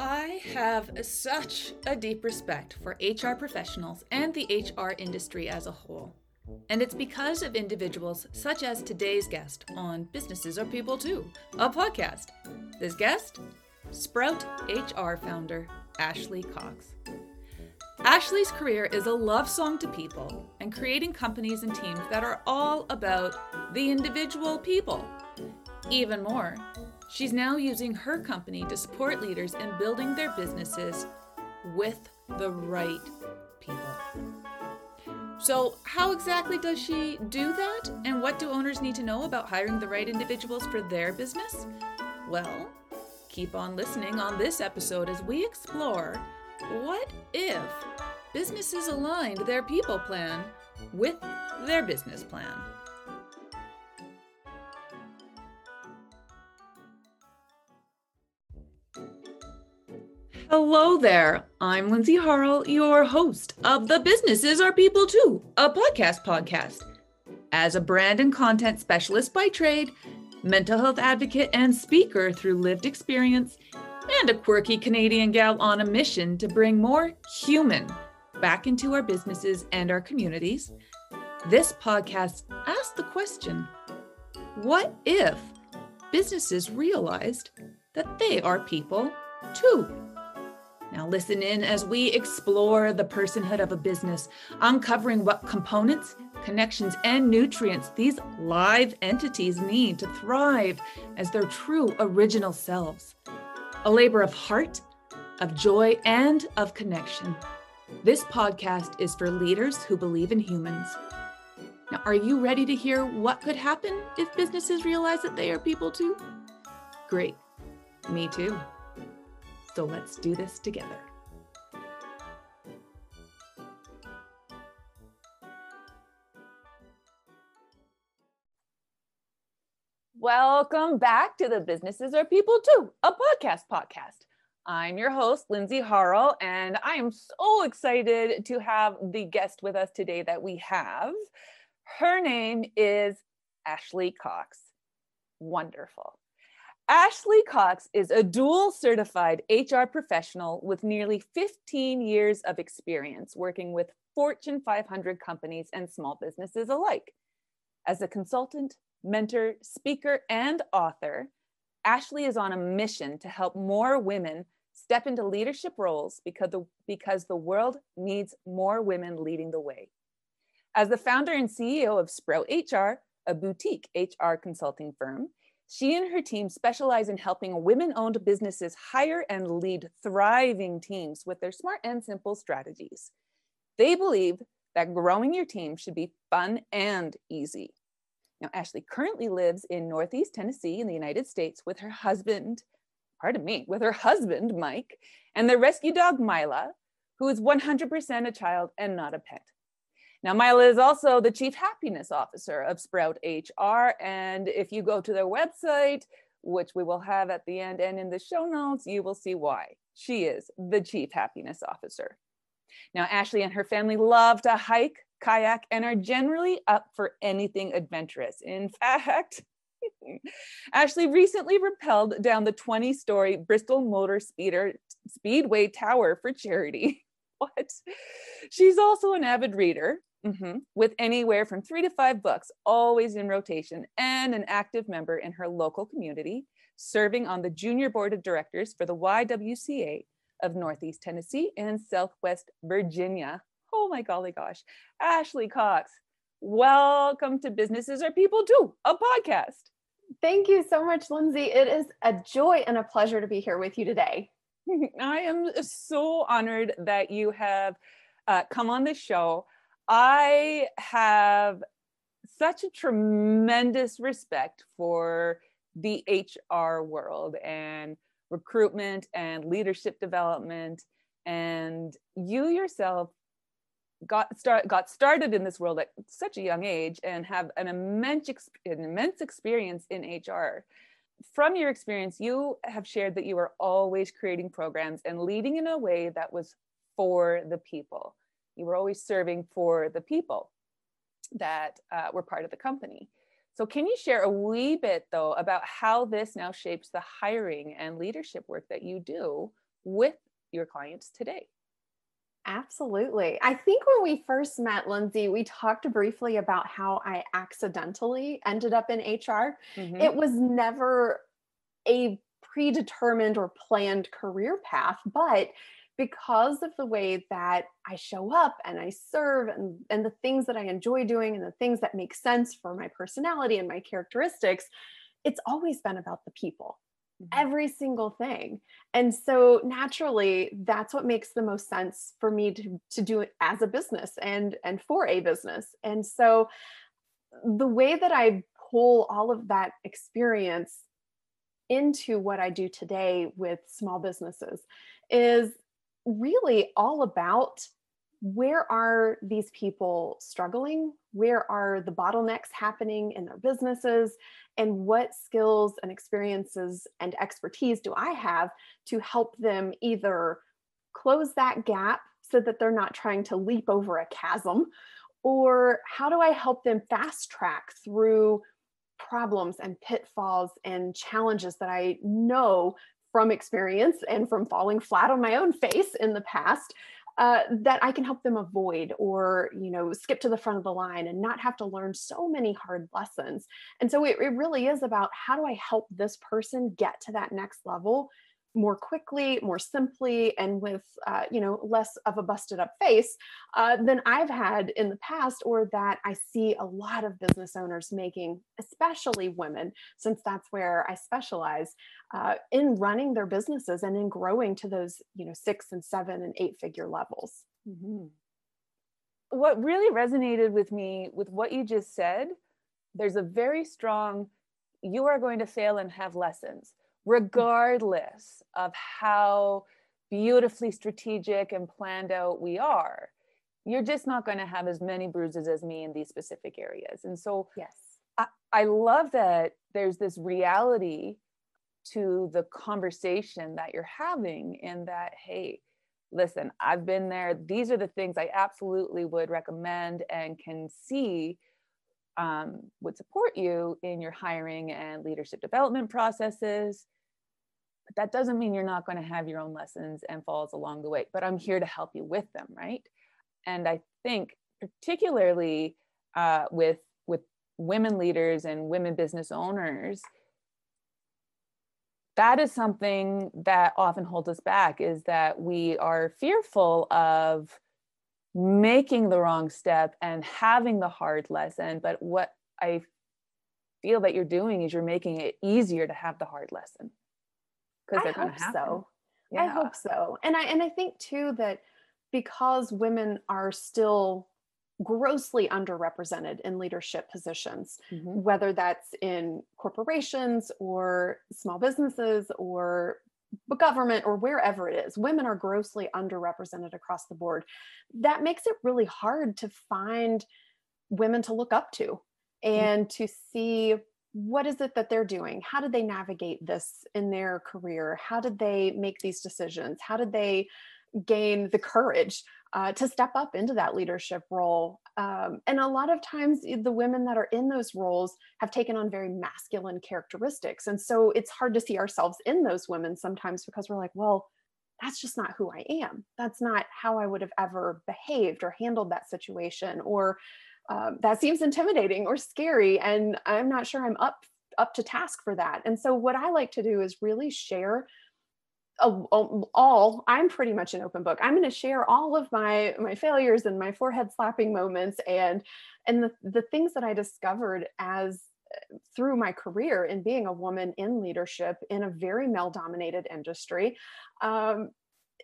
I have such a deep respect for HR professionals and the HR industry as a whole. And it's because of individuals such as today's guest on Businesses Are People Too, a podcast. This guest, Sprout HR founder Ashley Cox. Ashley's career is a love song to people and creating companies and teams that are all about the individual people. Even more, she's now using her company to support leaders in building their businesses with the right people. So, how exactly does she do that? And what do owners need to know about hiring the right individuals for their business? Well, keep on listening on this episode as we explore what if businesses aligned their people plan with their business plan. Hello there. I'm Lindsay Harrell, your host of the Businesses Are People Too, a podcast podcast. As a brand and content specialist by trade, mental health advocate and speaker through lived experience, and a quirky Canadian gal on a mission to bring more human back into our businesses and our communities, this podcast asks the question what if businesses realized that they are people too? Now, listen in as we explore the personhood of a business, uncovering what components, connections, and nutrients these live entities need to thrive as their true original selves. A labor of heart, of joy, and of connection. This podcast is for leaders who believe in humans. Now, are you ready to hear what could happen if businesses realize that they are people too? Great. Me too. So let's do this together. Welcome back to the Businesses Are People Too, a podcast podcast. I'm your host, Lindsay Harrell, and I am so excited to have the guest with us today that we have. Her name is Ashley Cox. Wonderful. Ashley Cox is a dual certified HR professional with nearly 15 years of experience working with Fortune 500 companies and small businesses alike. As a consultant, mentor, speaker, and author, Ashley is on a mission to help more women step into leadership roles because the, because the world needs more women leading the way. As the founder and CEO of Sprout HR, a boutique HR consulting firm, she and her team specialize in helping women owned businesses hire and lead thriving teams with their smart and simple strategies. They believe that growing your team should be fun and easy. Now, Ashley currently lives in Northeast Tennessee in the United States with her husband, pardon me, with her husband, Mike, and their rescue dog, Mila, who is 100% a child and not a pet. Now, Mila is also the Chief Happiness Officer of Sprout HR. And if you go to their website, which we will have at the end and in the show notes, you will see why. She is the Chief Happiness Officer. Now, Ashley and her family love to hike, kayak, and are generally up for anything adventurous. In fact, Ashley recently rappelled down the 20 story Bristol Motor Speeder Speedway Tower for charity. what? She's also an avid reader mm-hmm, with anywhere from three to five books, always in rotation, and an active member in her local community, serving on the junior board of directors for the YWCA of Northeast Tennessee and Southwest Virginia. Oh my golly gosh. Ashley Cox, welcome to Businesses Are People Too, a podcast. Thank you so much, Lindsay. It is a joy and a pleasure to be here with you today. I am so honored that you have uh, come on this show. I have such a tremendous respect for the HR world and recruitment and leadership development. And you yourself got start got started in this world at such a young age and have an immense an immense experience in HR. From your experience, you have shared that you were always creating programs and leading in a way that was for the people. You were always serving for the people that uh, were part of the company. So, can you share a wee bit though about how this now shapes the hiring and leadership work that you do with your clients today? Absolutely. I think when we first met, Lindsay, we talked briefly about how I accidentally ended up in HR. Mm-hmm. It was never a predetermined or planned career path, but because of the way that I show up and I serve and, and the things that I enjoy doing and the things that make sense for my personality and my characteristics, it's always been about the people. Mm-hmm. Every single thing. And so naturally, that's what makes the most sense for me to, to do it as a business and and for a business. And so the way that I pull all of that experience into what I do today with small businesses is really all about where are these people struggling? Where are the bottlenecks happening in their businesses? And what skills and experiences and expertise do I have to help them either close that gap so that they're not trying to leap over a chasm? Or how do I help them fast track through problems and pitfalls and challenges that I know from experience and from falling flat on my own face in the past uh, that I can help them avoid or you know skip to the front of the line and not have to learn so many hard lessons. And so it, it really is about how do I help this person get to that next level more quickly, more simply, and with uh, you know less of a busted up face uh, than I've had in the past, or that I see a lot of business owners making, especially women, since that's where I specialize uh, in running their businesses and in growing to those you know six and seven and eight figure levels. Mm-hmm. What really resonated with me with what you just said, there's a very strong. You are going to fail and have lessons regardless of how beautifully strategic and planned out we are you're just not going to have as many bruises as me in these specific areas. And so yes. I, I love that there's this reality to the conversation that you're having in that hey listen i've been there. These are the things i absolutely would recommend and can see um, would support you in your hiring and leadership development processes. But that doesn't mean you're not going to have your own lessons and falls along the way, but I'm here to help you with them, right? And I think particularly uh, with with women leaders and women business owners, that is something that often holds us back is that we are fearful of making the wrong step and having the hard lesson. But what I feel that you're doing is you're making it easier to have the hard lesson because they're going to happen. So. Yeah. I hope so. And I and I think too that because women are still grossly underrepresented in leadership positions, mm-hmm. whether that's in corporations or small businesses or government or wherever it is, women are grossly underrepresented across the board. That makes it really hard to find women to look up to mm. and to see what is it that they're doing? How did they navigate this in their career? How did they make these decisions? How did they gain the courage uh, to step up into that leadership role. Um, and a lot of times, the women that are in those roles have taken on very masculine characteristics. And so it's hard to see ourselves in those women sometimes because we're like, well, that's just not who I am. That's not how I would have ever behaved or handled that situation. Or um, that seems intimidating or scary. And I'm not sure I'm up up to task for that. And so what I like to do is really share all i'm pretty much an open book i'm going to share all of my my failures and my forehead slapping moments and and the, the things that i discovered as through my career in being a woman in leadership in a very male dominated industry um,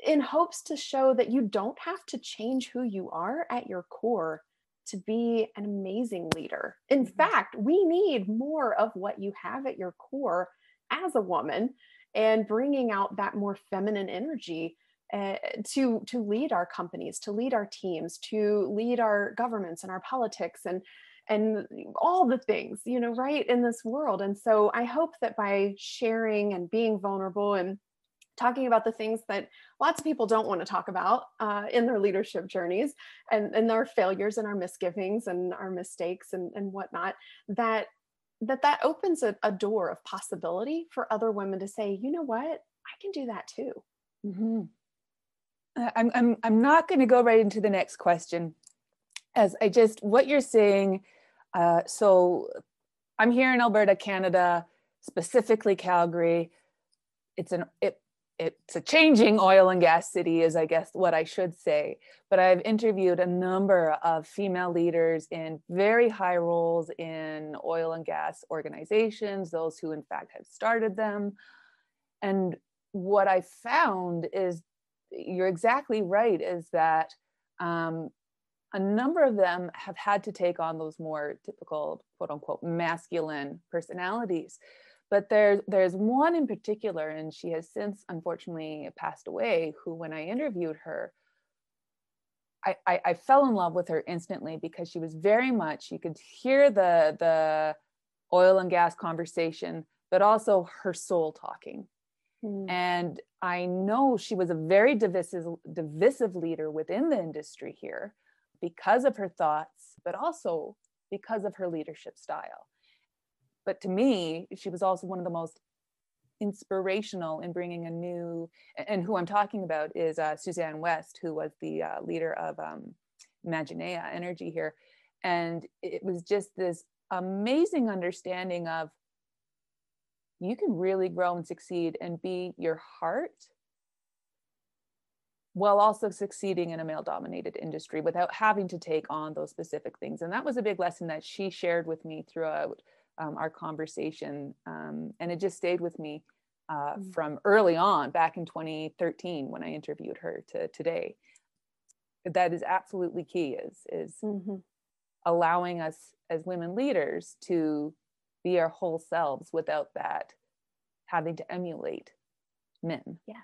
in hopes to show that you don't have to change who you are at your core to be an amazing leader in mm-hmm. fact we need more of what you have at your core as a woman and bringing out that more feminine energy uh, to to lead our companies to lead our teams to lead our governments and our politics and and all the things you know right in this world and so i hope that by sharing and being vulnerable and talking about the things that lots of people don't want to talk about uh, in their leadership journeys and, and our failures and our misgivings and our mistakes and, and whatnot that that that opens a, a door of possibility for other women to say you know what i can do that too Mm-hmm. I'm, I'm, I'm not going to go right into the next question as I just, what you're saying. Uh, so I'm here in Alberta, Canada, specifically Calgary. It's an, it, it's a changing oil and gas city is i guess what i should say but i've interviewed a number of female leaders in very high roles in oil and gas organizations those who in fact have started them. And what i found is you're exactly right is that um, a number of them have had to take on those more typical quote unquote masculine personalities but there's there's one in particular and she has since unfortunately passed away who when i interviewed her I, I, I fell in love with her instantly because she was very much you could hear the the oil and gas conversation but also her soul talking mm. and i know she was a very divisive divisive leader within the industry here because of her thoughts but also because of her leadership style but to me she was also one of the most inspirational in bringing a new and who i'm talking about is uh, suzanne west who was the uh, leader of um, imaginea energy here. And it was just this amazing understanding of you can really grow and succeed and be your heart while also succeeding in a male dominated industry without having to take on those specific things. And that was a big lesson that she shared with me throughout um, our conversation. Um, and it just stayed with me uh, mm-hmm. from early on, back in 2013 when I interviewed her to today. That is absolutely key is, is mm-hmm. allowing us as women leaders to be our whole selves without that having to emulate men. Yes.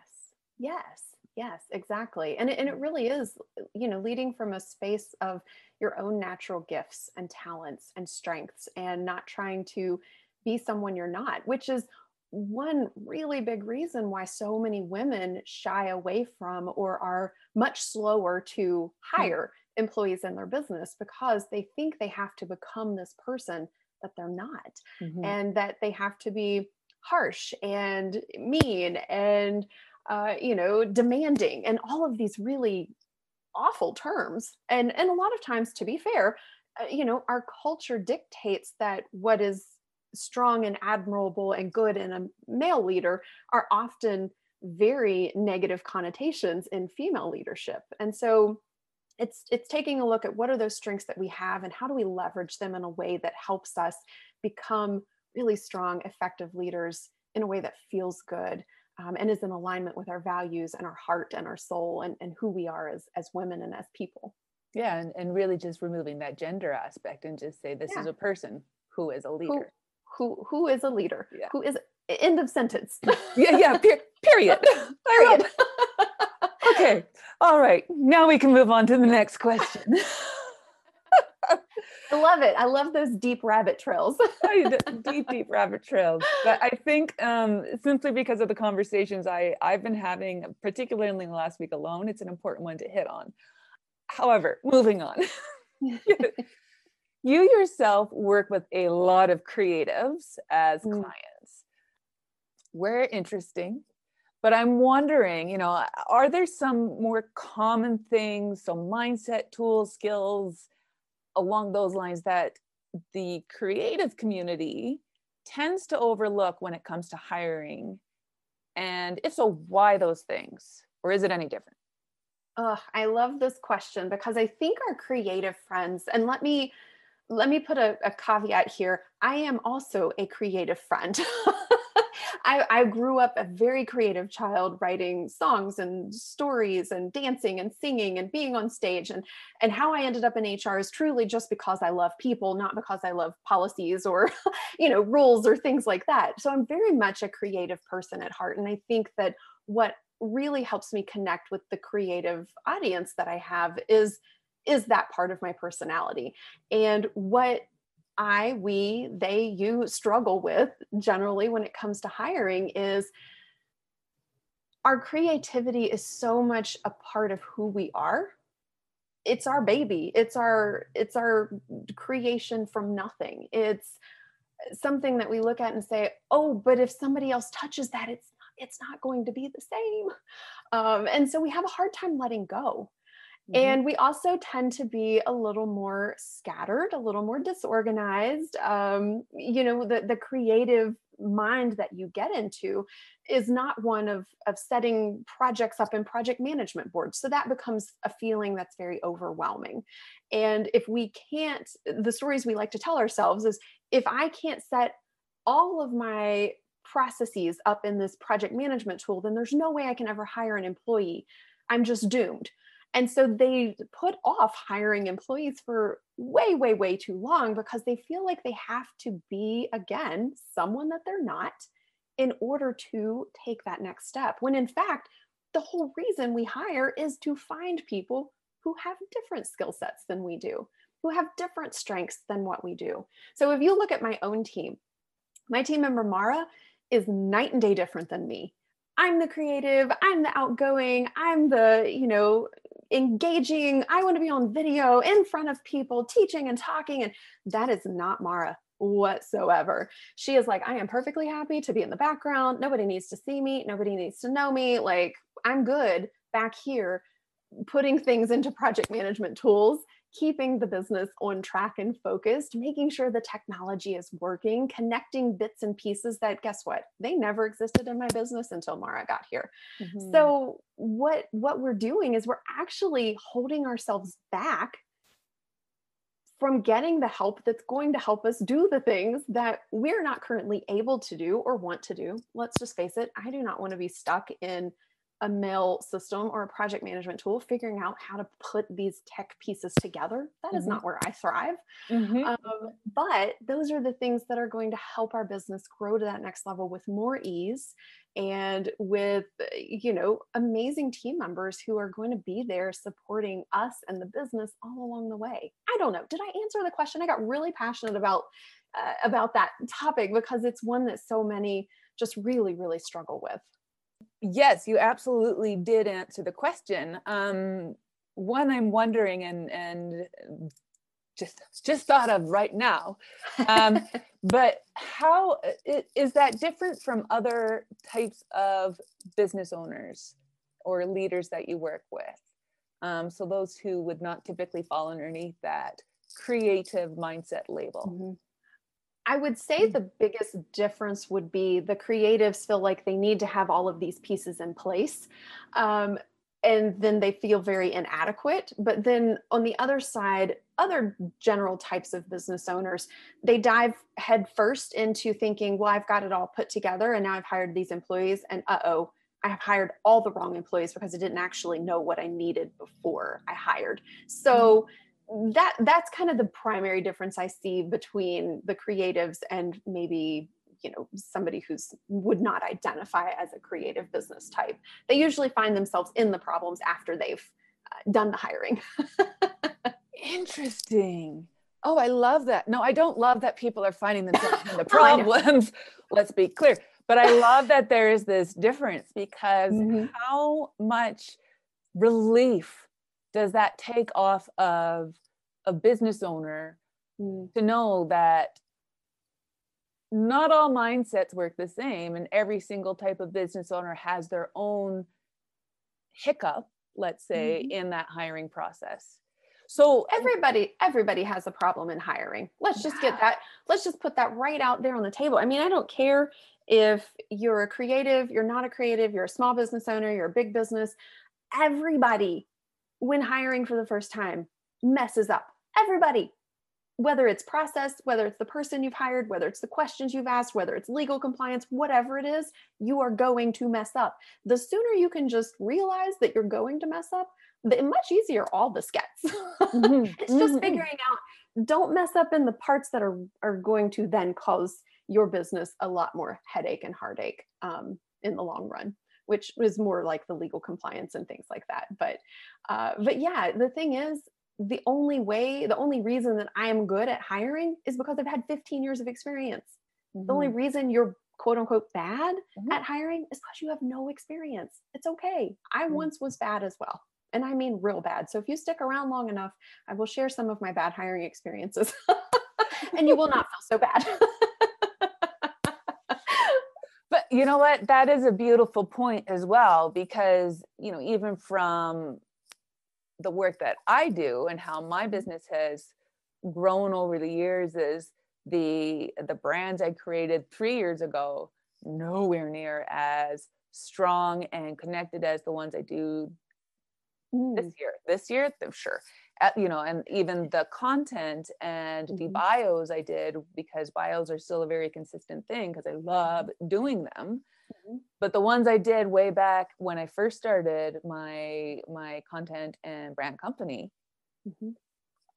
Yes. Yes, exactly. And it, and it really is, you know, leading from a space of your own natural gifts and talents and strengths and not trying to be someone you're not, which is one really big reason why so many women shy away from or are much slower to hmm. hire employees in their business because they think they have to become this person that they're not mm-hmm. and that they have to be harsh and mean and uh, you know, demanding, and all of these really awful terms. And and a lot of times, to be fair, uh, you know, our culture dictates that what is strong and admirable and good in a male leader are often very negative connotations in female leadership. And so it's it's taking a look at what are those strengths that we have and how do we leverage them in a way that helps us become really strong effective leaders in a way that feels good um, and is in alignment with our values and our heart and our soul and, and who we are as, as women and as people. Yeah, and, and really just removing that gender aspect and just say this yeah. is a person who is a leader. Who who, who is a leader? Yeah. Who is end of sentence. yeah, yeah, per- period. period. okay. All right. Now we can move on to the next question. I love it. I love those deep rabbit trails. deep, deep rabbit trails. But I think um, simply because of the conversations I, I've been having, particularly in the last week alone, it's an important one to hit on. However, moving on. you yourself work with a lot of creatives as mm. clients. We're interesting, but I'm wondering, you know, are there some more common things, some mindset tools, skills, along those lines that the creative community tends to overlook when it comes to hiring? And if so, why those things? Or is it any different? Oh, I love this question because I think our creative friends, and let me let me put a, a caveat here. I am also a creative friend. I, I grew up a very creative child writing songs and stories and dancing and singing and being on stage. And and how I ended up in HR is truly just because I love people not because I love policies or you know rules or things like that. So I'm very much a creative person at heart. And I think that what really helps me connect with the creative audience that I have is is that part of my personality. And what I, we, they, you struggle with generally when it comes to hiring is our creativity is so much a part of who we are it's our baby it's our it's our creation from nothing it's something that we look at and say oh but if somebody else touches that it's not, it's not going to be the same. Um, and so we have a hard time letting go. Mm-hmm. And we also tend to be a little more scattered, a little more disorganized. Um, you know, the, the creative mind that you get into is not one of, of setting projects up in project management boards. So that becomes a feeling that's very overwhelming. And if we can't, the stories we like to tell ourselves is if I can't set all of my processes up in this project management tool, then there's no way I can ever hire an employee. I'm just doomed. And so they put off hiring employees for way, way, way too long because they feel like they have to be, again, someone that they're not in order to take that next step. When in fact, the whole reason we hire is to find people who have different skill sets than we do, who have different strengths than what we do. So if you look at my own team, my team member Mara is night and day different than me. I'm the creative, I'm the outgoing, I'm the, you know, engaging. I want to be on video in front of people, teaching and talking. And that is not Mara whatsoever. She is like, I am perfectly happy to be in the background. Nobody needs to see me. Nobody needs to know me. Like, I'm good back here putting things into project management tools keeping the business on track and focused, making sure the technology is working, connecting bits and pieces that guess what? They never existed in my business until Mara got here. Mm-hmm. So what what we're doing is we're actually holding ourselves back from getting the help that's going to help us do the things that we're not currently able to do or want to do. Let's just face it, I do not want to be stuck in a mail system or a project management tool, figuring out how to put these tech pieces together. That mm-hmm. is not where I thrive. Mm-hmm. Um, but those are the things that are going to help our business grow to that next level with more ease and with you know amazing team members who are going to be there supporting us and the business all along the way i don't know did i answer the question i got really passionate about uh, about that topic because it's one that so many just really really struggle with yes you absolutely did answer the question. Um, one i'm wondering and and just just thought of right now. Um, but how is that different from other types of business owners or leaders that you work with? Um, so those who would not typically fall underneath that creative mindset label. Mm-hmm. I would say mm. the biggest difference would be the creatives feel like they need to have all of these pieces in place. Um, and then they feel very inadequate. But then on the other side, other general types of business owners, they dive headfirst into thinking, well, I've got it all put together and now I've hired these employees, and uh oh, I have hired all the wrong employees because I didn't actually know what I needed before I hired. So, mm-hmm that that's kind of the primary difference i see between the creatives and maybe you know somebody who's would not identify as a creative business type. They usually find themselves in the problems after they've uh, done the hiring. Interesting. Oh i love that. No i don't love that people are finding themselves in the problems let's be clear. But i love that there is this difference because mm-hmm. how much relief does that take off of a business owner mm. to know that not all mindsets work the same and every single type of business owner has their own hiccup let's say mm-hmm. in that hiring process so everybody everybody has a problem in hiring let's just yeah. get that let's just put that right out there on the table i mean i don't care if you're a creative you're not a creative you're a small business owner you're a big business everybody when hiring for the first time messes up everybody whether it's process, whether it's the person you've hired, whether it's the questions you've asked, whether it's legal compliance, whatever it is, you are going to mess up. The sooner you can just realize that you're going to mess up, the much easier all this gets. Mm-hmm. it's just mm-hmm. figuring out don't mess up in the parts that are are going to then cause your business a lot more headache and heartache um, in the long run which was more like the legal compliance and things like that but uh, but yeah the thing is the only way, the only reason that I am good at hiring is because I've had 15 years of experience. Mm-hmm. The only mm-hmm. reason you're quote unquote bad mm-hmm. at hiring is because you have no experience. It's okay. I mm-hmm. once was bad as well. And I mean real bad. So if you stick around long enough, I will share some of my bad hiring experiences and you will not feel so bad. but you know what? That is a beautiful point as well, because, you know, even from the work that I do and how my business has grown over the years is the the brands I created three years ago nowhere near as strong and connected as the ones I do mm. this year. This year, sure. At, you know, and even the content and mm-hmm. the bios I did because bios are still a very consistent thing because I love doing them. Mm-hmm. But the ones I did way back when I first started my my content and brand company mm-hmm.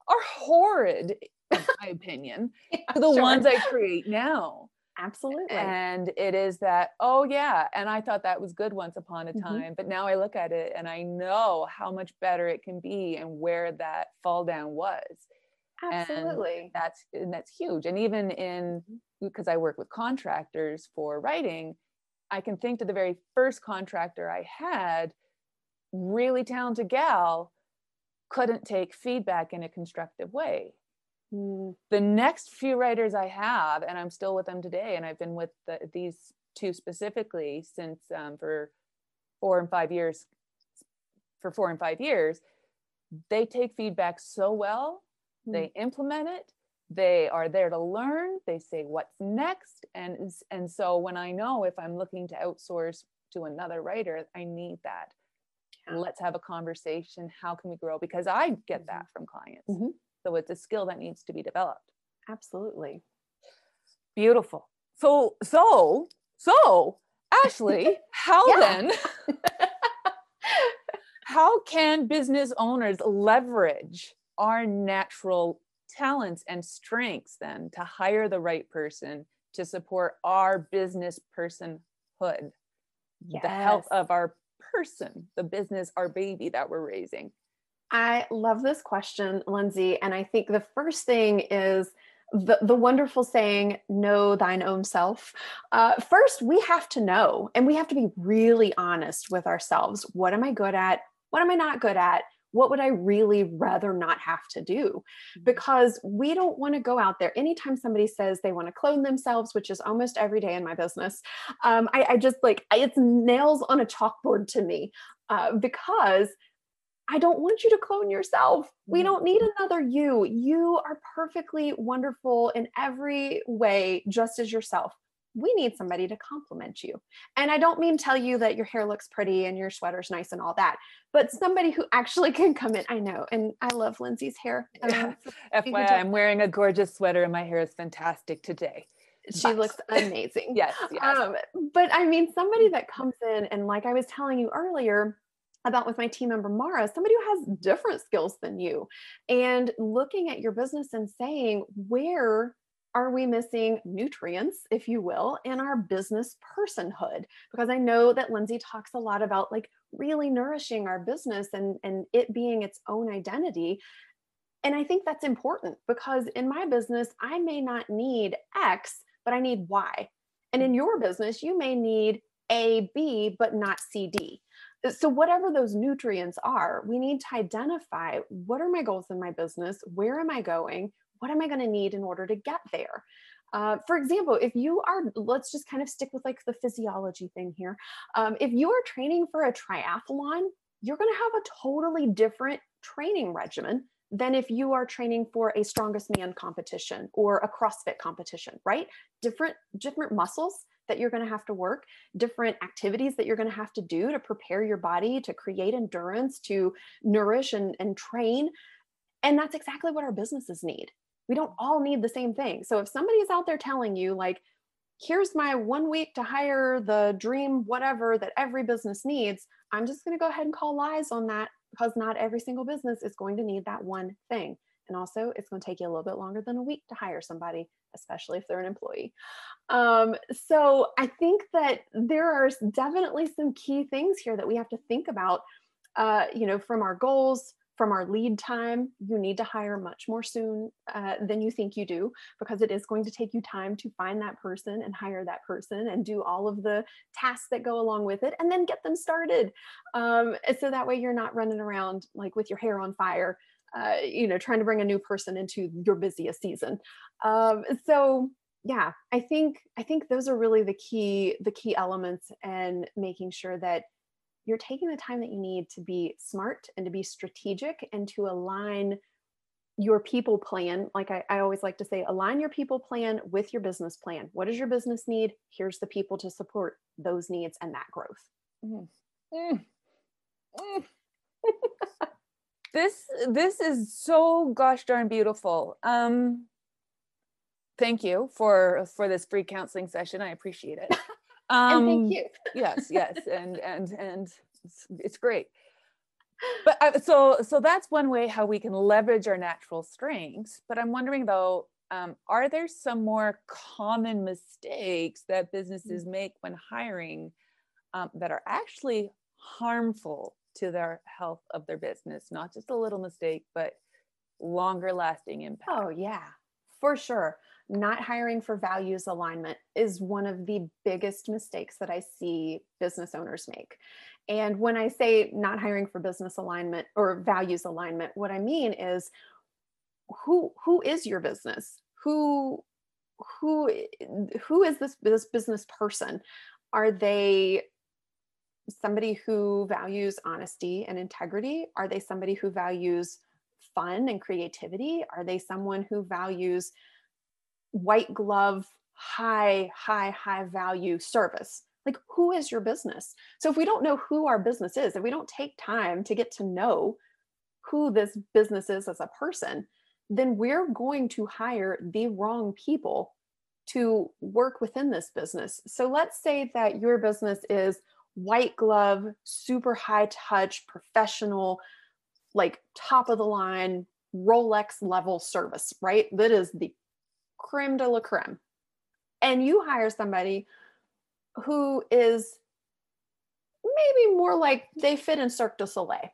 are horrid, in my opinion, yeah, to the sure. ones I create now. Absolutely. And it is that, oh, yeah. And I thought that was good once upon a mm-hmm. time. Mm-hmm. But now I look at it and I know how much better it can be and where that fall down was. Absolutely. And that's and that's huge. And even in because mm-hmm. I work with contractors for writing, I can think to the very first contractor I had, really talented gal, couldn't take feedback in a constructive way. The next few writers I have, and I'm still with them today, and I've been with the, these two specifically since um, for four and five years. For four and five years, they take feedback so well, mm. they implement it, they are there to learn they say what's next and and so when i know if i'm looking to outsource to another writer i need that yeah. let's have a conversation how can we grow because i get mm-hmm. that from clients mm-hmm. So it's a skill that needs to be developed. Absolutely. Beautiful. So so so ashley how then how can business owners leverage our natural talents and strengths then to hire the right person to support our business personhood? Yes. the health of our person the business our baby that we're raising i love this question lindsay and i think the first thing is the, the wonderful saying know thine own self uh, first we have to know and we have to be really honest with ourselves what am i good at what am i not good at what would I really rather not have to do? Mm-hmm. Because we don't want to go out there. Anytime somebody says they want to clone themselves, which is almost every day in my business, um, I, I, just like it's nails on a chalkboard to me uh, because I don't want you to clone yourself. We mm-hmm. don't need another you. You are perfectly wonderful in every way, just as yourself we need somebody to compliment you. And I don't mean tell you that your hair looks pretty and your sweater's nice and all that, but somebody who actually can come in. I know. And I love Lindsay's hair. Um, FYI, I'm wearing a gorgeous sweater and my hair is fantastic today. She but. looks amazing. yes. yes. Um, but I mean, somebody that comes in and like I was telling you earlier, about with my team member Mara, somebody who has different skills than you, and looking at your business and saying, where are we missing nutrients, if you will, in our business personhood? Because I know that Lindsay talks a lot about like really nourishing our business and, and it being its own identity. And I think that's important because in my business, I may not need X, but I need Y. And in your business, you may need A, B, but not C, D. So, whatever those nutrients are, we need to identify what are my goals in my business? Where am I going? what am I going to need in order to get there? Uh, for example, if you are, let's just kind of stick with like the physiology thing here. Um, if you are training for a triathlon, you're going to have a totally different training regimen than if you are training for a strongest man competition or a CrossFit competition, right? Different, different muscles that you're going to have to work, different activities that you're going to have to do to prepare your body to create endurance, to nourish and, and train. And that's exactly what our businesses need we don't all need the same thing. So if somebody is out there telling you, like, here's my one week to hire the dream whatever that every business needs, I'm just going to go ahead and call lies on that because not every single business is going to need that one thing. And also, it's going to take you a little bit longer than a week to hire somebody, especially if they're an employee. Um, so, I think that there are definitely some key things here that we have to think about, uh, you know, from our goals, from our lead time, you need to hire much more soon uh, than you think you do because it is going to take you time to find that person and hire that person and do all of the tasks that go along with it and then get them started. Um, so that way you're not running around like with your hair on fire, uh, you know, trying to bring a new person into your busiest season. Um, so yeah i think i think those are really the key the key elements and making sure that you're taking the time that you need to be smart and to be strategic and to align your people plan like I, I, always like to say align your people plan with your business plan what does your business need here's the people to support those needs and that growth mm. Mm. this this is so gosh darn beautiful. Um thank you for for this free counseling session. I appreciate it. Um thank you. yes yes and and and it's, it's great. But uh, so so that's one way how we can leverage our natural strengths. But i'm wondering though um, are there some more common mistakes that businesses mm. make when hiring um, that are actually harmful to their health of their business not just a little mistake but longer lasting impact oh yeah for sure not hiring for values alignment is one of the biggest mistakes that I see business owners make. And when I say not hiring for business alignment or values alignment, what I mean is who who is your business? Who who who is this this business person? Are they somebody who values honesty and integrity? Are they somebody who values fun and creativity? Are they someone who values white glove, high, high, high value service. Like, who is your business? So, if we don't know who our business is, if we don't take time to get to know who this business is as a person, then we're going to hire the wrong people to work within this business. So, let's say that your business is white glove, super high touch, professional, like top of the line, Rolex level service, right? That is the creme de la creme. And you hire somebody who is maybe more like they fit in Cirque du Soleil,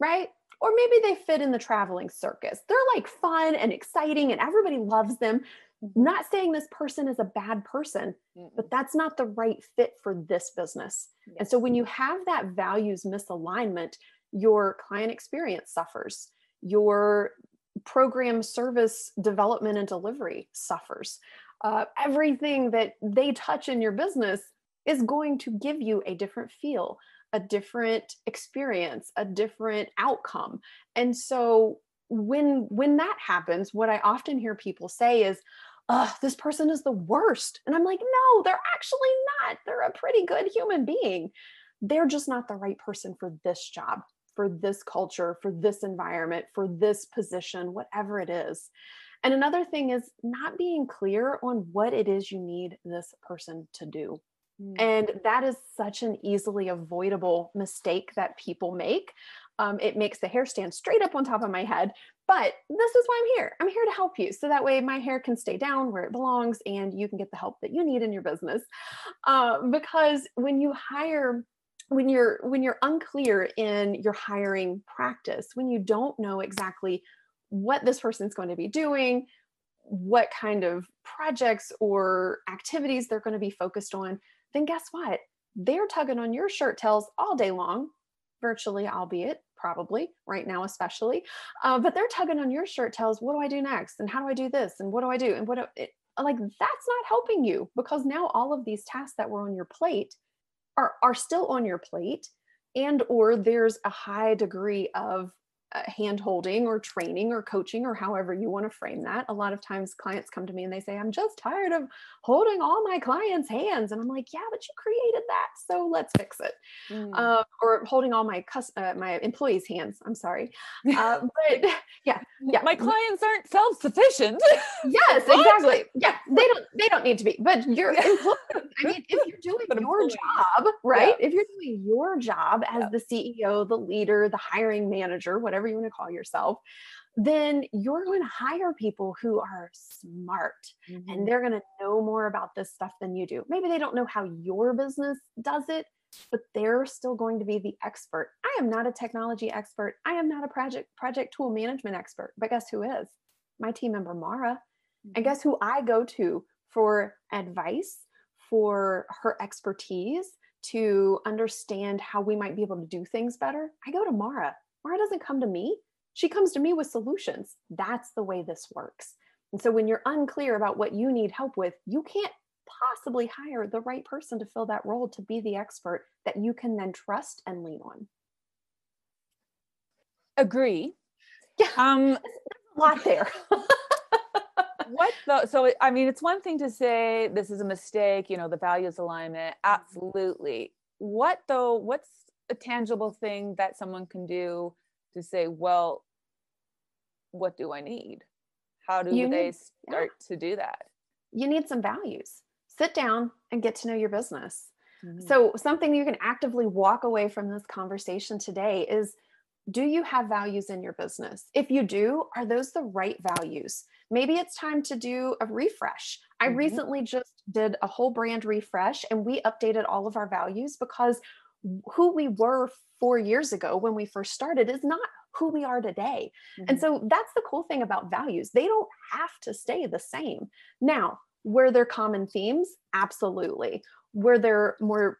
right? Or maybe they fit in the traveling circus. They're like fun and exciting and everybody loves them. Mm-hmm. Not saying this person is a bad person, mm but that's not the right fit for this business. Yes. And so when you have that values misalignment, your client experience suffers. Your program service development and delivery suffers. Uh, everything that they touch in your business is going to give you a different feel, a different experience, a different outcome. And so when when that happens, what I often hear people say is, "Oh, this person is the worst," and I'm like, "No, they're actually not. They're a pretty good human being. They're just not the right person for this job." for this culture, for this environment, for this position, whatever it is. And another thing is not being clear on what it is you need this person to do. Mm. And that is such an easily avoidable mistake that people make. Um, it makes the hair stand straight up on top of my head. But this is why I'm here. I'm here to help you. So that way my hair can stay down where it belongs and you can get the help that you need in your business. Uh, because when you hire when you're when you're unclear in your hiring practice when you don't know exactly what this person's going to be doing what kind of projects or activities they're going to be focused on then guess what they're tugging on your shirt tails all day long virtually albeit probably right now especially uh, but they're tugging on your shirt tails what do i do next? And how do i do this? And what do i do? And what do, it, like that's not helping you because now all of these tasks that were on your plate are are still on your plate and or there's a high degree of uh, hand holding or training or coaching or however you want to frame that. A lot of times clients come to me and they say, I'm just tired of holding all my clients' hands. And I'm like, yeah, but you created that. So let's fix it. Mm. Uh, or holding all my cus- uh, my employees' hands. I'm sorry. Uh, but yeah, yeah. My clients aren't self-sufficient. yes, exactly. Yeah, they don't they don't need to be. But your employees, I mean, if you're doing your job, right? Yeah. If you're doing your job as yeah. the CEO, the leader, the hiring manager, whatever whatever you want to call yourself, then you're going to hire people who are smart mm-hmm. and they're going to know more about this stuff than you do. Maybe they don't know how your business does it, but they're still going to be the expert. I am not a technology expert. I am not a project project tool management expert, but guess who is? My team member Mara. Mm-hmm. And guess who I go to for advice, for her expertise, to understand how we might be able to do things better? I go to Mara. Mara doesn't come to me. She comes to me with solutions. That's the way this works. And so when you're unclear about what you need help with, you can't possibly hire the right person to fill that role to be the expert that you can then trust and lean on. Agree. Yeah. Um, a lot there. what though? So, I mean, it's one thing to say this is a mistake, you know, the values alignment. Absolutely. What though? What's a tangible thing that someone can do to say, well, what do I need? How do you they need, start yeah. to do that? You need some values. Sit down and get to know your business. Mm-hmm. So, something you can actively walk away from this conversation today is do you have values in your business? If you do, are those the right values? Maybe it's time to do a refresh. I mm-hmm. recently just did a whole brand refresh and we updated all of our values because who we were four years ago when we first started is not who we are today. Mm-hmm. And so that's the cool thing about values. They don't have to stay the same. Now, were there common themes? Absolutely. Were there more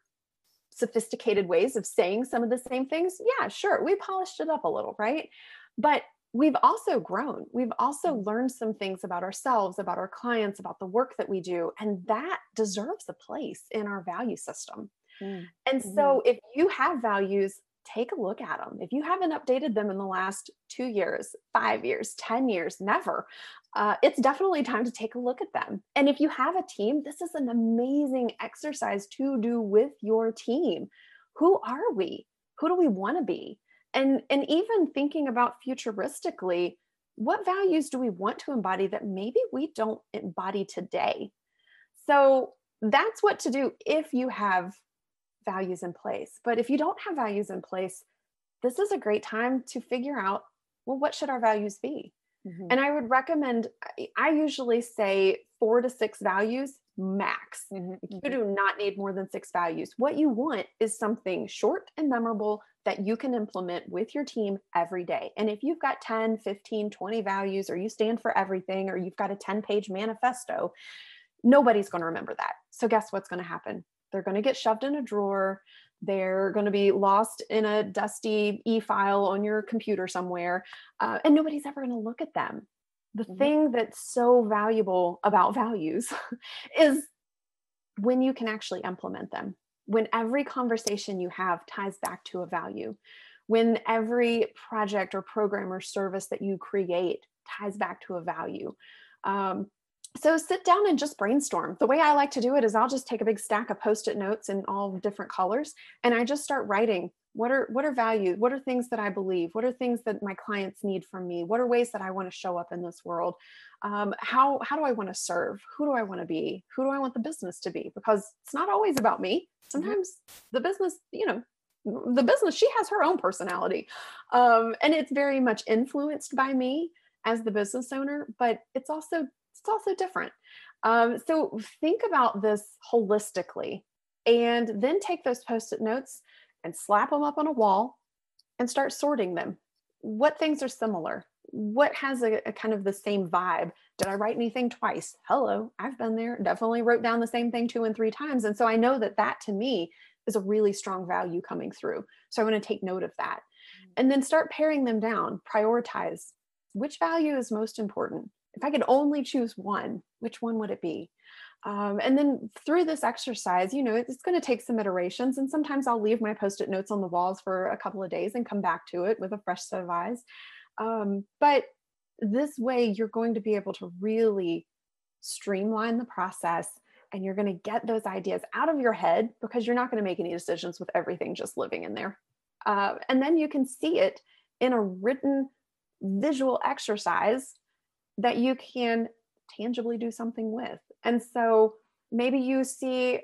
sophisticated ways of saying some of the same things? Yeah, sure. We polished it up a little, right? But we've also grown. We've also mm-hmm. learned some things about ourselves, about our clients, about the work that we do. And that deserves a place in our value system. Mm-hmm. And so mm-hmm. if you have values, take a look at them. If you haven't updated them in the last two years, five years, 10 years, never, uh, it's definitely time to take a look at them. And if you have a team, this is an amazing exercise to do with your team. Who are we? Who do we want to be? And, and even thinking about futuristically, what values do we want to embody that maybe we don't embody today? So that's what to do if you have values in place. But if you don't have values in place, this is a great time to figure out well, what should our values be? Mm-hmm. And I would recommend, I usually say four to six values max. Mm-hmm. You mm-hmm. do not need more than six values. What you want is something short and memorable that you can implement with your team every day. And if you've got 10, 15, 20 values, or you stand for everything, or you've got a 10 page manifesto, nobody's going to remember that. So, guess what's going to happen? They're going to get shoved in a drawer. They're going to be lost in a dusty e file on your computer somewhere. Uh, and nobody's ever going to look at them. The mm-hmm. thing that's so valuable about values is when you can actually implement them, when every conversation you have ties back to a value, when every project or program or service that you create ties back to a value. Um, so sit down and just brainstorm. The way I like to do it is I'll just take a big stack of post-it notes in all different colors and I just start writing. What are what are values? What are things that i believe? What are things that my clients need from me? What are ways that i want to show up in this world? Um, how how do i want to serve? Who do i want to be? Who do i want the business to be? Because it's not always about me. Mm-hmm. sometimes the business you know the business she has her own personality. Um, and it's very much influenced by me as the business owner but it's also it's also different. Um, so think about this holistically and then take those post it notes and slap them up on a wall and start sorting them. What things are similar? What has a, a, kind of the same vibe? Did I write anything twice? Hello, I've been there. Definitely wrote down the same thing two and three times. And so I know that that to me is a really strong value coming through. So I want to take note of that. Mm. And then start paring them down, prioritize which value is most important if I could only choose one, which one would it be? Um, and then through this exercise, you know, it's going to take some iterations. And sometimes I'll leave my post it notes on the walls for a couple of days and come back to it with a fresh set of eyes. Um, but this way, you're going to be able to really streamline the process and you're going to get those ideas out of your head because you're not going to make any decisions with everything just living in there. Uh, and then you can see it in a written visual exercise that you can tangibly do something with. And so maybe you see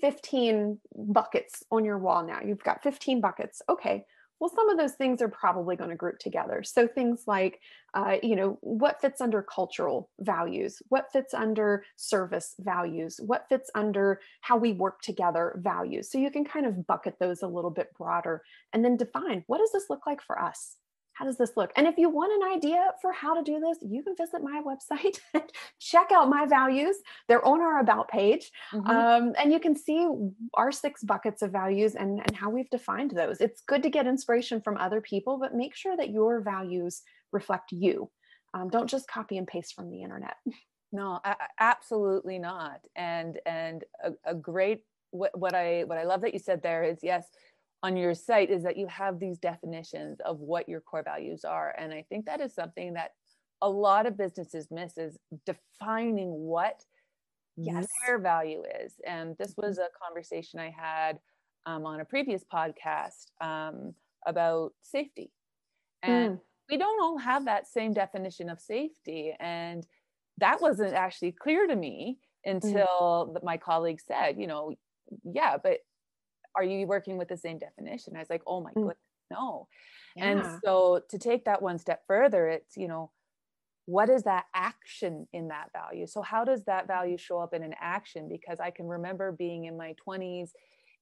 15 buckets on your wall now. You've got 15 buckets. Okay. Well, some of those things are probably going to group together. So things like, uh, you know, what fits under cultural values, what fits under service values, what fits under how we work together values. So you can kind of bucket those a little bit broader and then define what does this look like for us? How does this look? And if you want an idea for how to do this, you can visit my website check out my values. They're on our About page. Mm-hmm. Um, and you can see our six buckets of values and, and how we've defined those. It's good to get inspiration from other people, but make sure that your values reflect you. um, don't just copy and paste from the internet no absolutely not and and a, a great what, what i what i love that you said there is yes on your site is that you have these definitions of what your core values are and i think that is something that a lot of businesses miss is defining what yes. their value is and this mm-hmm. was a conversation i had um, on a previous podcast um, about safety and mm. we don't all have that same definition of safety and that wasn't actually clear to me mm. until mm. my colleague said you know yeah but are you working with the same definition i was like oh my mm. goodness no yeah. and so to take that one step further it's you know what is that action in that value so how does that value show up in an action because i can remember being in my 20s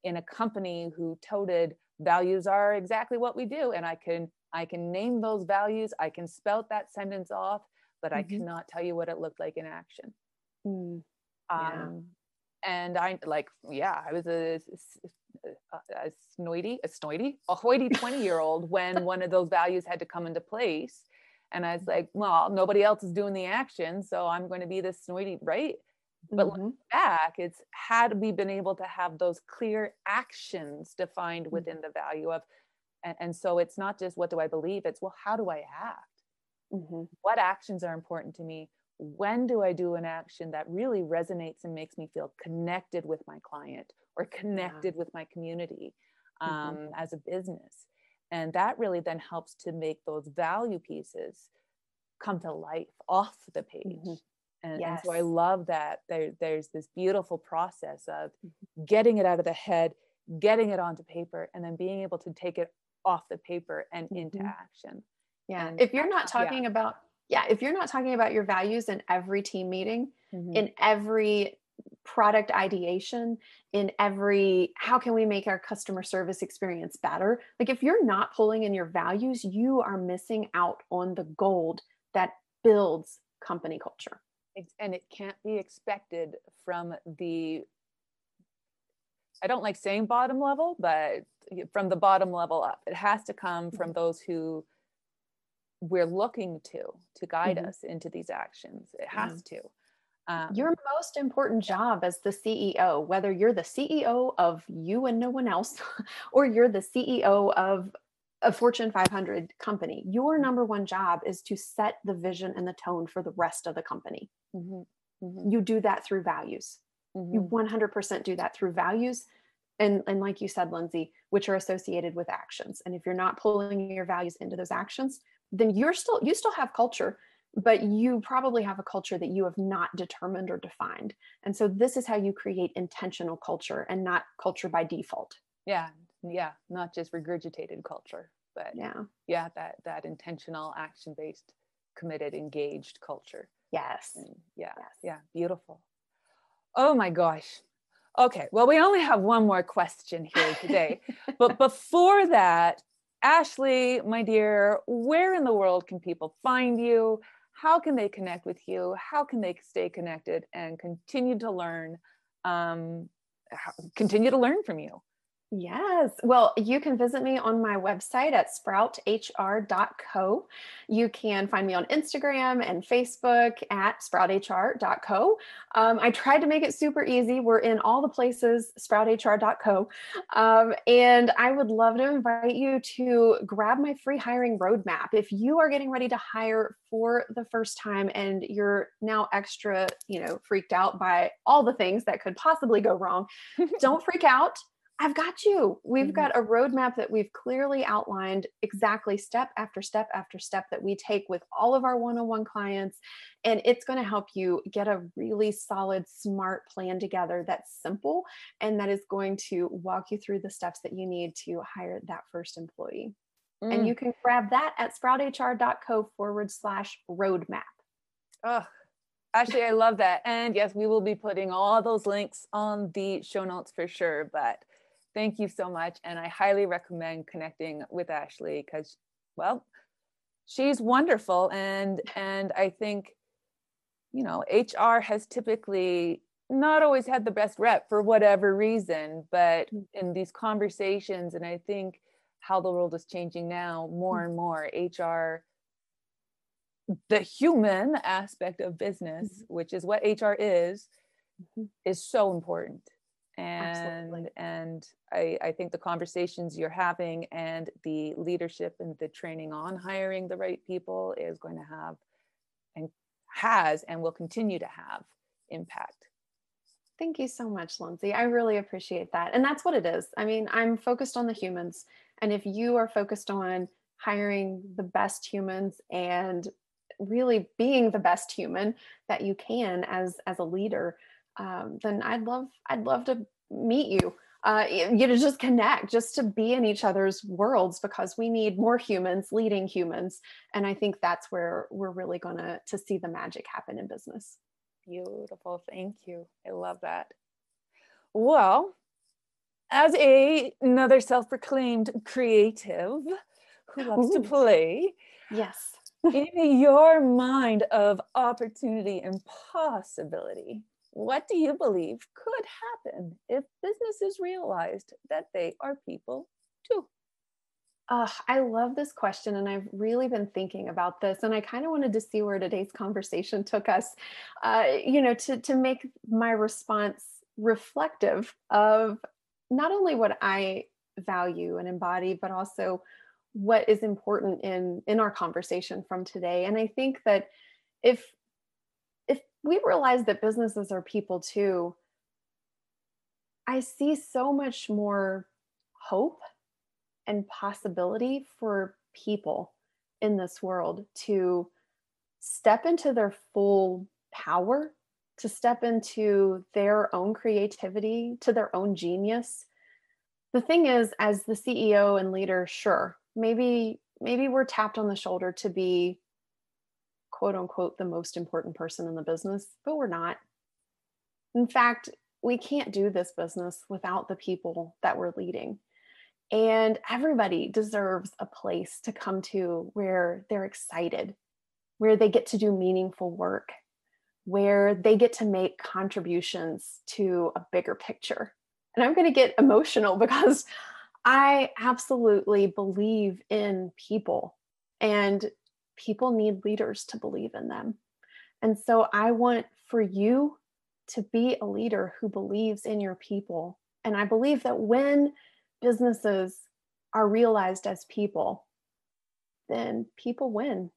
in a company who toted values are exactly what we do and i can i can name those values i can spout that sentence off but mm-hmm. i cannot tell you what it looked like in action mm. yeah. And i like yeah i was a, a, a snoity a snoity a hoity 20 year old when one of those values had to come into place and i was like well nobody else is doing the action so i'm going to be this snoity right but mm-hmm. back it's had we been able to have those clear actions defined mm. within the value of and, and, so it's not just what do i believe it's well how do i act mm-hmm. what actions are important to me when do i do an action that really resonates and makes me feel connected with my client or connected yeah. with my community mm-hmm. um, mm-hmm. as a business and that really then helps to make those value pieces come to life off the page mm-hmm. And, yes. and, so I love that there, there's this beautiful process of mm-hmm. getting it out of the head, getting it onto paper, and then being able to take it off the paper and mm-hmm. into action. Yeah. And if you're not talking yeah. about, yeah, if you're not talking about your values in every team meeting, mm-hmm. in every product ideation, in every how can we make our customer service experience better? Like if you're not pulling in your values, you are missing out on the gold that builds company culture and it can't be expected from the I don't like saying bottom level, but from the bottom level up. It has to come from mm-hmm. those who we're looking to to guide mm-hmm. us into these actions. It has mm-hmm. to. Um, Your most important job as the CEO, whether you're the CEO of you and no one else, or you're the CEO of a Fortune 500 company, your number one job is to set the vision and the tone for the rest of the company. Mm-hmm. Mm-hmm. You do that through values. Mm-hmm. You 100% do that through values. And, and like you said, Lindsay, which are associated with actions. And if you're not pulling your values into those actions, then you're still, you still have culture, but you probably have a culture that you have not determined or defined. And so this is how you create intentional culture and not culture by default. Yeah. Yeah. Not just regurgitated culture, but yeah. Yeah. That, that intentional action based committed engaged culture Yes. And yeah. Yes. Yeah. Beautiful. Oh my gosh. Okay. Well, we only have one more question here today. but before that, Ashley, my dear, where in the world can people find you? How can they connect with you? How can they stay connected and continue to learn? Um, continue to learn from you. Yes. Well, you can visit me on my website at sprouthr.co. You can find me on Instagram and Facebook at sprouthr.co. Um, I tried to make it super easy. We're in all the places, sprouthr.co. Um, and I would love to invite you to grab my free hiring roadmap. If you are getting ready to hire for the first time and you're now extra, you know, freaked out by all the things that could possibly go wrong, don't freak out I've got you. We've mm-hmm. got a roadmap that we've clearly outlined exactly step after step after step that we take with all of our one on one clients. And it's going to help you get a really solid, smart plan together that's simple and that is going to walk you through the steps that you need to hire that first employee. Mm. And you can grab that at sprouthr.co forward slash roadmap. Oh, Ashley, I love that. And yes, we will be putting all those links on the show notes for sure. But thank you so much. And I highly recommend connecting with Ashley because, well, she's wonderful. And and I think, you know, HR has typically not always had the best rep for whatever reason, but mm. in these conversations, and I think how the world is changing now, more mm. and more HR the human aspect of business, mm-hmm. which is what HR is, mm-hmm. is so important. And Absolutely. and I, I think the conversations you're having and the leadership and the training on hiring the right people is going to have and has and will continue to have impact. Thank you so much, Lindsay. I really appreciate that. And that's what it is. I mean, I'm focused on the humans. And if you are focused on hiring the best humans and really being the best human that you can as as a leader um, then i'd love i'd love to meet you uh, you know just connect just to be in each other's worlds because we need more humans leading humans. And i think that's where we're really going to to see the magic happen in business. Beautiful. Thank you. I love that. Well as a another self-proclaimed creative who loves Ooh. to play yes. in your mind of opportunity and possibility, what do you believe could happen if businesses realized that they are people too? Uh, I love this question, and I've really been thinking about this, and I kind of wanted to see where today's conversation took us. Uh, you know, to to make my response reflective of not only what I value and embody, but also what is important in in our conversation from today and i think that if if we realize that businesses are people too. I see so much more hope and possibility for people in this world to step into their full power to step into their own creativity to their own genius. The thing is as the ceo and leader sure maybe maybe we're tapped on the shoulder to be quote unquote the most important person in the business but we're not. In fact we can't do this business without the people that we're leading. And everybody deserves a place to come to where they're excited where they get to do meaningful work where they get to make contributions to a bigger picture. And i'm going to get emotional because I absolutely believe in people, and people need leaders to believe in them. And so I want for you to be a leader who believes in your people. And I believe that when businesses are realized as people, then people win.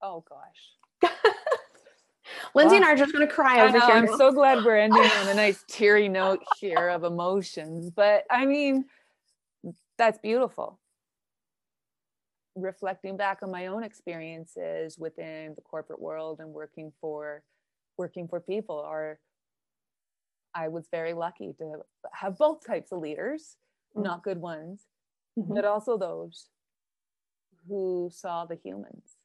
Oh gosh. Lindsay and I are just going to cry over know, here. I'm so glad we're ending on a nice teary note here of emotions. But I mean, that's beautiful. Reflecting back on my own experiences within the corporate world and working for working for people are I was very lucky to have both types of leaders, mm-hmm. not good ones, mm-hmm. but also those who saw the humans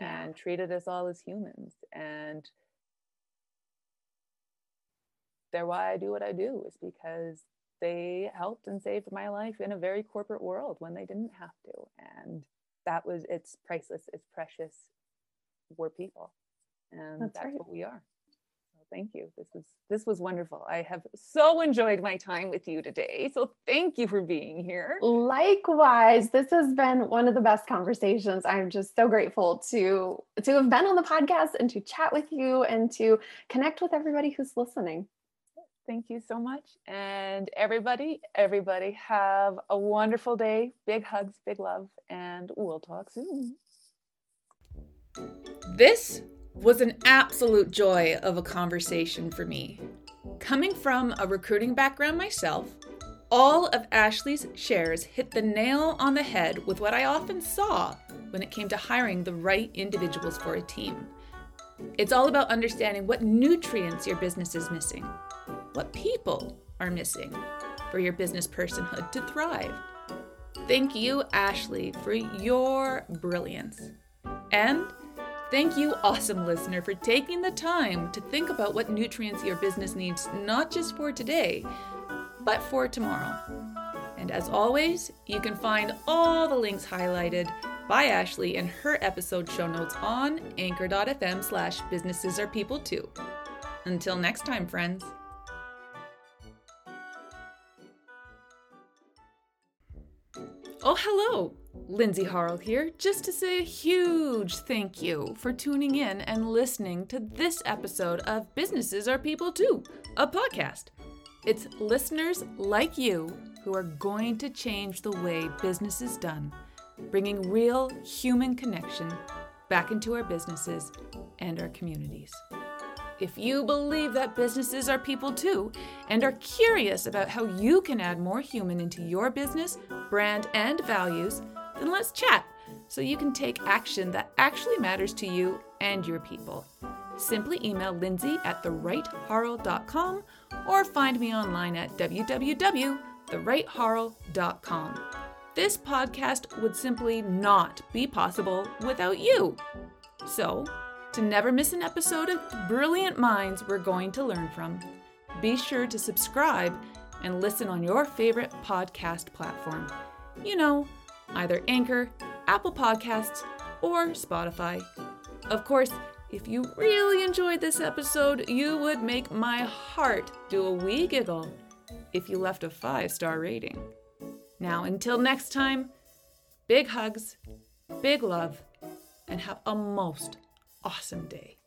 and treated us all as humans and they're why I do what I do is because they helped and saved my life in a very corporate world when they didn't have to and that was it's priceless it's precious we're people and that's, that's right. what we are thank you. This was this was wonderful. I have so enjoyed my time with you today. So thank you for being here. Likewise. This has been one of the best conversations. I'm just so grateful to to have been on the podcast and to chat with you and to connect with everybody who's listening. Thank you so much. And everybody, everybody have a wonderful day. Big hugs, big love, and we'll talk soon. This was an absolute joy of a conversation for me. Coming from a recruiting background myself, all of Ashley's shares hit the nail on the head with what I often saw when it came to hiring the right individuals for a team. It's all about understanding what nutrients your business is missing, what people are missing for your business personhood to thrive. Thank you, Ashley, for your brilliance. And Thank you, awesome listener, for taking the time to think about what nutrients your business needs, not just for today, but for tomorrow. And as always, you can find all the links highlighted by Ashley in her episode show notes on anchor.fm slash businesses are people too. Until next time, friends. Oh, hello. Lindsay Harrell here, just to say a huge thank you for tuning in and listening to this episode of Businesses Are People Too, a podcast. It's listeners like you who are going to change the way business is done, bringing real human connection back into our businesses and our communities. If you believe that businesses are people too and are curious about how you can add more human into your business, brand, and values, then let's chat so you can take action that actually matters to you and your people. Simply email Lindsay at therighthorrell.com or find me online at www.therighthorrell.com. This podcast would simply not be possible without you. So, to never miss an episode of brilliant minds we're going to learn from, be sure to subscribe and listen on your favorite podcast platform. You know, either Anchor, Apple Podcasts, or Spotify. Of course, if you really enjoyed this episode, you would make my heart do a wee giggle if you left a five star rating. Now, until next time, big hugs, big love, and have a most awesome day.